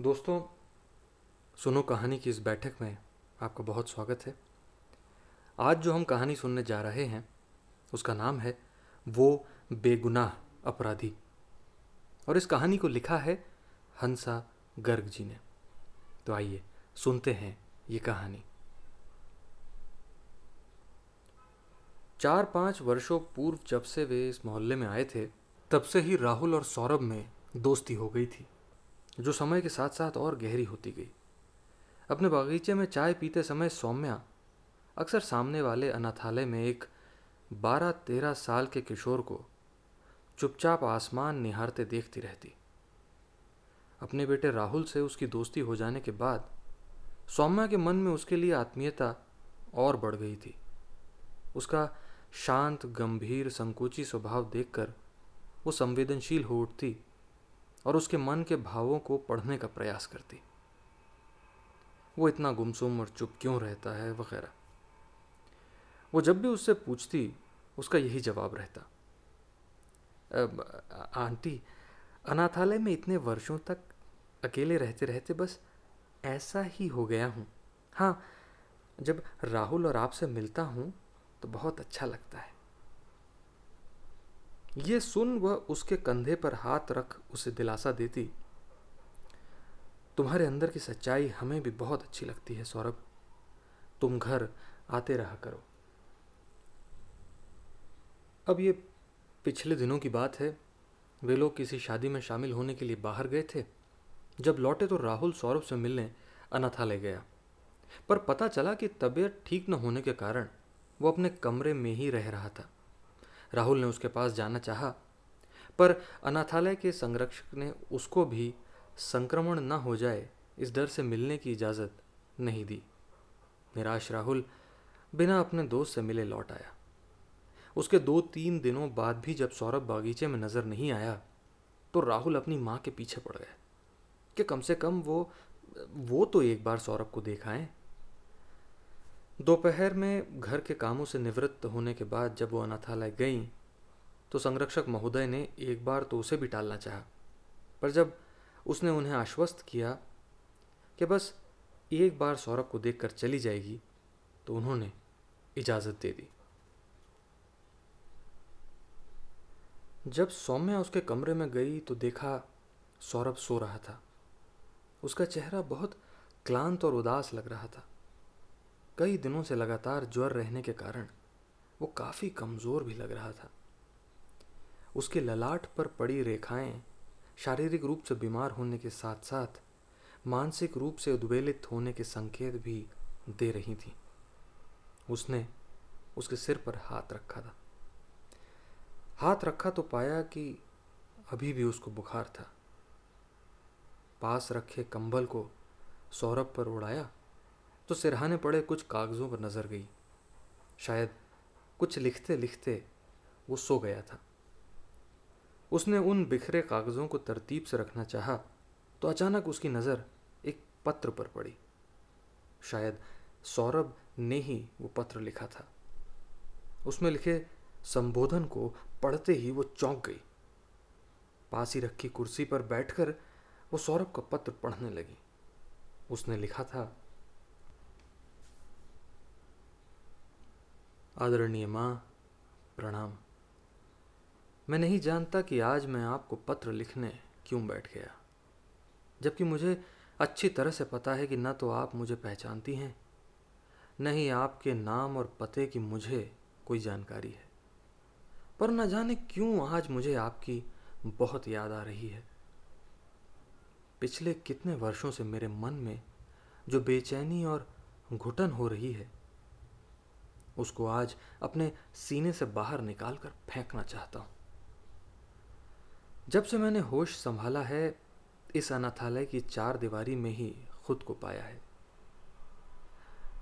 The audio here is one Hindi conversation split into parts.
दोस्तों, सुनो कहानी की इस बैठक में आपका बहुत स्वागत है। आज जो हम कहानी सुनने जा रहे हैं, उसका नाम है वो बेगुनाह अपराधी। और इस कहानी को लिखा है हंसा गर्ग जी ने। तो आइए, सुनते हैं ये कहानी। चार पाँच वर्षों पूर्व जब से वे इस मोहल्ले में आए थे, तब से ही राहुल और सौरभ में दोस्ती हो गई थी। जो समय के साथ साथ और गहरी होती गई। अपने बागीचे में चाय पीते समय सौम्या अक्सर सामने वाले अनाथालय में एक बारह तेरह साल के किशोर को चुपचाप आसमान निहारते देखती रहती। अपने बेटे राहुल से उसकी दोस्ती हो जाने के बाद सौम्या के मन में उसके लिए आत्मीयता और बढ़ गई थी। उसका शांत, गंभीर, संकोची स्वभाव देखकर वो संवेदनशील हो उठती और उसके मन के भावों को पढ़ने का प्रयास करती। वो इतना गुमसुम और चुप क्यों रहता है वगैरह। वो जब भी उससे पूछती, उसका यही जवाब रहता। आंटी, अनाथालय में इतने वर्षों तक अकेले रहते रहते बस ऐसा ही हो गया हूँ। हाँ जब राहुल और आपसे मिलता हूँ तो बहुत अच्छा लगता है। ये सुन वह उसके कंधे पर हाथ रख उसे दिलासा देती। तुम्हारे अंदर की सच्चाई हमें भी बहुत अच्छी लगती है, सौरभ। तुम घर आते रहा करो। अब ये पिछले दिनों की बात है। वे लोग किसी शादी में शामिल होने के लिए बाहर गए थे। जब लौटे तो राहुल सौरभ से मिलने अनाथालय गया। पर पता चला कि तबीयत ठीक न होने के कारण वो अपने कमरे में ही रह रहा था। राहुल ने उसके पास जाना चाहा, पर अनाथालय के संरक्षक ने उसको भी संक्रमण न हो जाए, इस डर से मिलने की इजाज़त नहीं दी। निराश राहुल बिना अपने दोस्त से मिले लौट आया। उसके दो तीन दिनों बाद भी जब सौरभ बागीचे में नज़र नहीं आया तो राहुल अपनी माँ के पीछे पड़ गए कि कम से कम वो वो तो एक बार सौरभ को देखाएँ दोपहर में घर के कामों से निवृत्त होने के बाद जब वो अनाथालय गई तो संरक्षक महोदय ने एक बार तो उसे भी टालना चाहा। पर जब उसने उन्हें आश्वस्त किया कि बस एक बार सौरभ को देखकर चली जाएगी तो उन्होंने इजाज़त दे दी। जब सौम्या उसके कमरे में गई तो देखा सौरभ सो रहा था। उसका चेहरा बहुत क्लांत और उदास लग रहा था। कई दिनों से लगातार ज्वर रहने के कारण वो काफ़ी कमज़ोर भी लग रहा था। उसके ललाट पर पड़ी रेखाएँ शारीरिक रूप से बीमार होने के साथ साथ मानसिक रूप से उद्वेलित होने के संकेत भी दे रही थी। उसने उसके सिर पर हाथ रखा था। हाथ रखा तो पाया कि अभी भी उसको बुखार था। पास रखे कंबल को सौरभ पर उड़ाया तो सिरहाने पड़े कुछ कागज़ों पर नज़र गई। शायद कुछ लिखते लिखते वो सो गया था। उसने उन बिखरे कागज़ों को तरतीब से रखना चाहा तो अचानक उसकी नज़र एक पत्र पर पड़ी। शायद सौरभ ने ही वो पत्र लिखा था। उसमें लिखे, संबोधन को पढ़ते ही वो चौंक गई। पास ही रखी कुर्सी पर बैठकर वो सौरभ का पत्र पढ़ने लगी। उसने लिखा था आदरणीय माँ, प्रणाम। मैं नहीं जानता कि आज मैं आपको पत्र लिखने क्यों बैठ गया, जबकि मुझे अच्छी तरह से पता है कि न तो आप मुझे पहचानती हैं, न ही आपके नाम और पते की मुझे कोई जानकारी है। पर न जाने क्यों आज मुझे आपकी बहुत याद आ रही है। पिछले कितने वर्षों से मेरे मन में जो बेचैनी और घुटन हो रही है उसको आज अपने सीने से बाहर निकाल कर फेंकना चाहता हूँ। जब से मैंने होश संभाला है, इस अनाथालय की चार दीवारी में ही खुद को पाया है।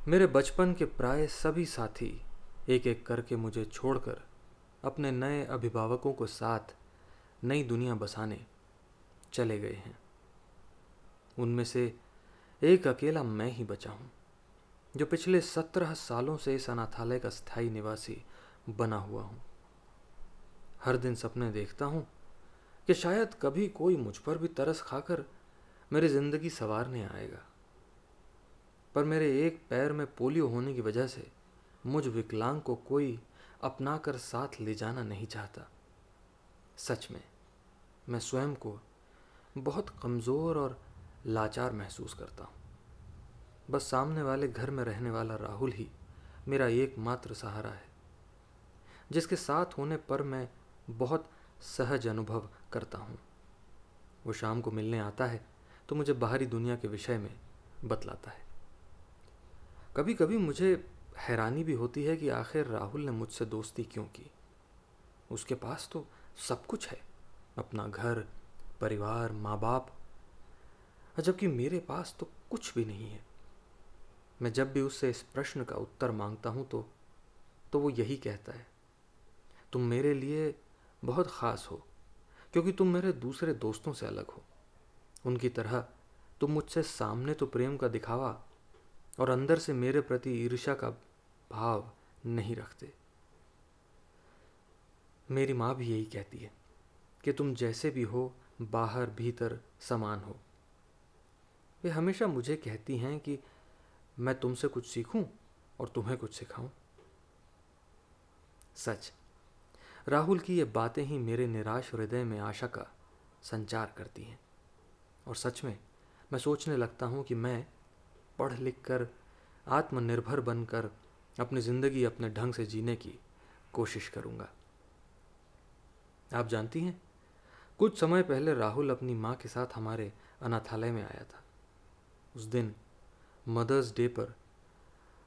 मेरे बचपन के प्राय सभी साथी एक एक करके मुझे छोड़कर अपने नए अभिभावकों को साथ नई दुनिया बसाने चले गए हैं। उनमें से एक अकेला मैं ही बचा हूँ। जो पिछले सत्रह सालों से इस अनाथालय का स्थायी निवासी बना हुआ हूँ। हर दिन सपने देखता हूँ कि शायद कभी कोई मुझ पर भी तरस खाकर मेरी ज़िंदगी संवारने आएगा। पर मेरे एक पैर में पोलियो होने की वजह से मुझ विकलांग को कोई अपना कर साथ ले जाना नहीं चाहता। सच में, मैं स्वयं को बहुत कमज़ोर और लाचार महसूस करता हूँ। बस सामने वाले घर में रहने वाला राहुल ही मेरा एकमात्र सहारा है, जिसके साथ होने पर मैं बहुत सहज अनुभव करता हूँ। वो शाम को मिलने आता है तो मुझे बाहरी दुनिया के विषय में बतलाता है। कभी कभी मुझे हैरानी भी होती है कि आखिर राहुल ने मुझसे दोस्ती क्यों की? उसके पास तो सब कुछ है, अपना घर, परिवार माँ बाप जबकि मेरे पास तो कुछ भी नहीं है। मैं जब भी उससे इस प्रश्न का उत्तर माँगता हूँ तो तो वो यही कहता है, तुम मेरे लिए बहुत ख़ास हो, क्योंकि तुम मेरे दूसरे दोस्तों से अलग हो। उनकी तरह तुम मुझसे सामने तो प्रेम का दिखावा और अंदर से मेरे प्रति ईर्ष्या का भाव नहीं रखते। मेरी माँ भी यही कहती है कि तुम जैसे भी हो, बाहर, भीतर समान हो। वे हमेशा मुझे कहती हैं कि मैं तुमसे कुछ सीखूं और तुम्हें कुछ सिखाऊं? सच, राहुल की ये बातें ही मेरे निराश हृदय में आशा का संचार करती हैं। और सच में, मैं सोचने लगता हूँ कि मैं पढ़ लिख कर आत्मनिर्भर बनकर, अपनी ज़िंदगी अपने ढंग से जीने की कोशिश करूँगा। आप जानती हैं, कुछ समय पहले राहुल अपनी माँ के साथ हमारे अनाथालय में आया था। उस दिन मदर्स डे पर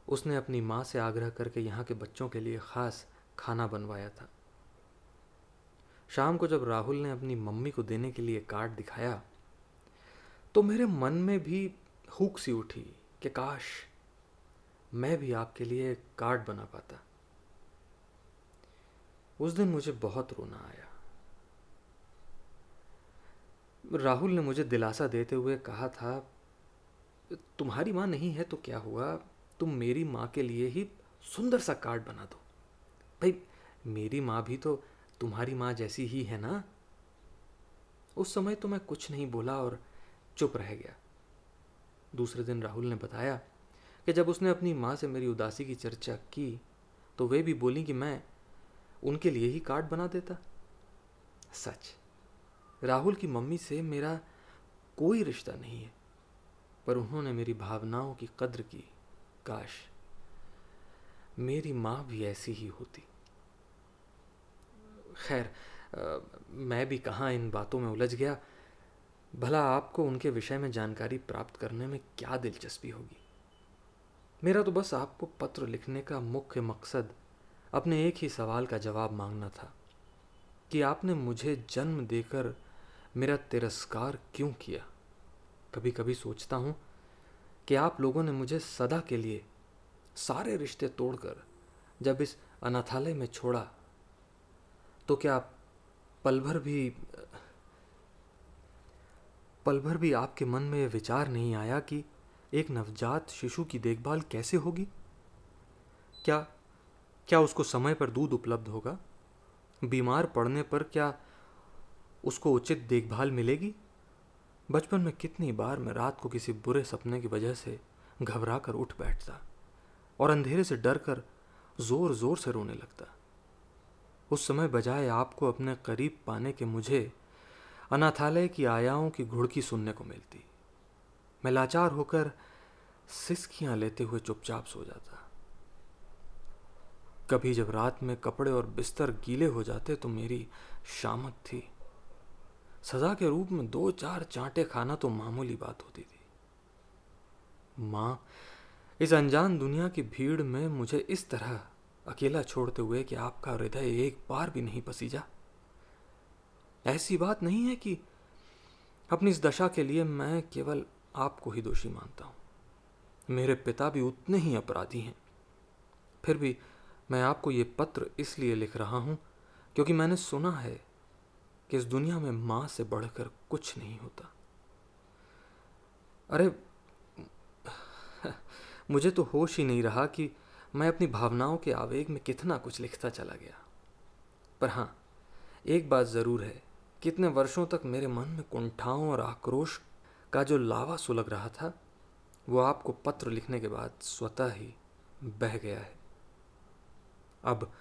उसने अपनी माँ से आग्रह करके यहाँ के बच्चों के लिए ख़ास खाना बनवाया था। शाम को जब राहुल ने अपनी मम्मी को देने के लिए कार्ड दिखाया तो मेरे मन में भी हुक सी उठी कि काश मैं भी आपके लिए कार्ड बना पाता। उस दिन मुझे बहुत रोना आया। राहुल ने मुझे दिलासा देते हुए कहा था तुम्हारी माँ नहीं है तो क्या हुआ? तुम मेरी माँ के लिए ही सुंदर सा कार्ड बना दो। भाई, मेरी माँ भी तो तुम्हारी माँ जैसी ही है ना? उस समय तो मैं कुछ नहीं बोला और चुप रह गया। दूसरे दिन राहुल ने बताया कि जब उसने अपनी माँ से मेरी उदासी की चर्चा की तो वे भी बोली कि मैं उनके लिए ही कार्ड बना देता। सच, राहुल की मम्मी से मेरा कोई रिश्ता नहीं है। पर उन्होंने मेरी भावनाओं की कद्र की। काश मेरी माँ भी ऐसी ही होती। खैर मैं भी कहाँ इन बातों में उलझ गया। भला आपको उनके विषय में जानकारी प्राप्त करने में क्या दिलचस्पी होगी? मेरा तो बस आपको पत्र लिखने का मुख्य मकसद अपने एक ही सवाल का जवाब मांगना था कि आपने मुझे जन्म देकर मेरा तिरस्कार क्यों किया? कभी कभी सोचता हूँ कि आप लोगों ने मुझे सदा के लिए सारे रिश्ते तोड़कर जब इस अनाथालय में छोड़ा तो क्या पल भर भी, पल भर भी आपके मन में यह विचार नहीं आया कि एक नवजात शिशु की देखभाल कैसे होगी? क्या क्या उसको समय पर दूध उपलब्ध होगा? बीमार पड़ने पर क्या उसको उचित देखभाल मिलेगी? बचपन में कितनी बार मैं रात को किसी बुरे सपने की वजह से घबरा कर उठ बैठता और अंधेरे से डर कर ज़ोर ज़ोर से रोने लगता। उस समय बजाय आपको अपने करीब पाने के मुझे अनाथालय की आयाओं की घुड़की सुनने को मिलती। मैं लाचार होकर सिसकियाँ लेते हुए चुपचाप सो जाता। कभी जब रात में कपड़े और बिस्तर गीले हो जाते तो मेरी शामत थी। सजा के रूप में दो चार चांटे खाना तो मामूली बात होती थी। माँ, इस अनजान दुनिया की भीड़ में मुझे इस तरह अकेला छोड़ते हुए कि आपका हृदय एक बार भी नहीं पसीजा ऐसी बात नहीं है कि अपनी इस दशा के लिए मैं केवल आपको ही दोषी मानता हूँ। मेरे पिता भी उतने ही अपराधी हैं। फिर भी मैं आपको ये पत्र इसलिए लिख रहा हूँ क्योंकि मैंने सुना है कि इस दुनिया में माँ से बढ़कर कुछ नहीं होता। अरे, मुझे तो होश ही नहीं रहा कि मैं अपनी भावनाओं के आवेग में कितना कुछ लिखता चला गया। पर हाँ एक बात ज़रूर है कितने वर्षों तक मेरे मन में कुंठाओं और आक्रोश का जो लावा सुलग रहा था, वो आपको पत्र लिखने के बाद स्वतः ही बह गया है। अब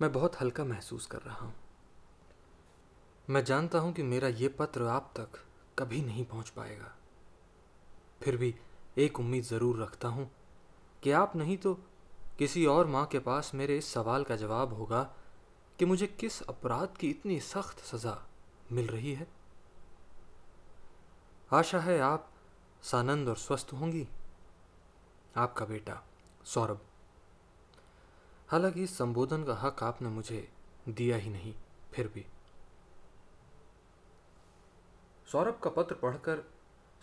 मैं बहुत हल्का महसूस कर रहा हूँ। मैं जानता हूँ कि मेरा ये पत्र आप तक कभी नहीं पहुँच पाएगा। फिर भी एक उम्मीद ज़रूर रखता हूँ कि आप नहीं तो किसी और माँ के पास मेरे इस सवाल का जवाब होगा कि मुझे किस अपराध की इतनी सख्त सज़ा मिल रही है। आशा है आप सानंद और स्वस्थ होंगी। आपका बेटा सौरभ। हालाँकि इस संबोधन का हक आपने मुझे दिया ही नहीं, फिर भी। सौरभ का पत्र पढ़कर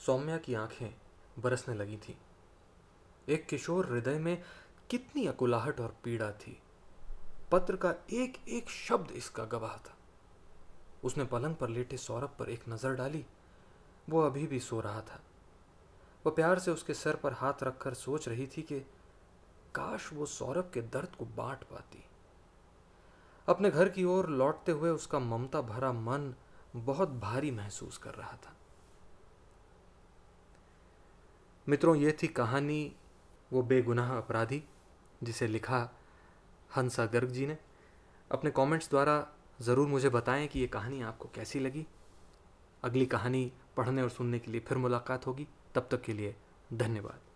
सौम्या की आँखें बरसने लगी थी। एक किशोर हृदय में कितनी अकुलाहट और पीड़ा थी। पत्र का एक एक शब्द इसका गवाह था। उसने पलंग पर लेटे सौरभ पर एक नज़र डाली। वो अभी भी सो रहा था। वह प्यार से उसके सर पर हाथ रखकर सोच रही थी कि काश वो सौरभ के दर्द को बांट पाती। अपने घर की ओर लौटते हुए उसका ममता भरा मन बहुत भारी महसूस कर रहा था। मित्रों, ये थी कहानी वो बेगुनाह अपराधी, जिसे लिखा हंसा गर्ग जी ने। अपने कमेंट्स द्वारा ज़रूर मुझे बताएँ कि ये कहानी आपको कैसी लगी। अगली कहानी पढ़ने और सुनने के लिए फिर मुलाकात होगी। तब तक के लिए धन्यवाद।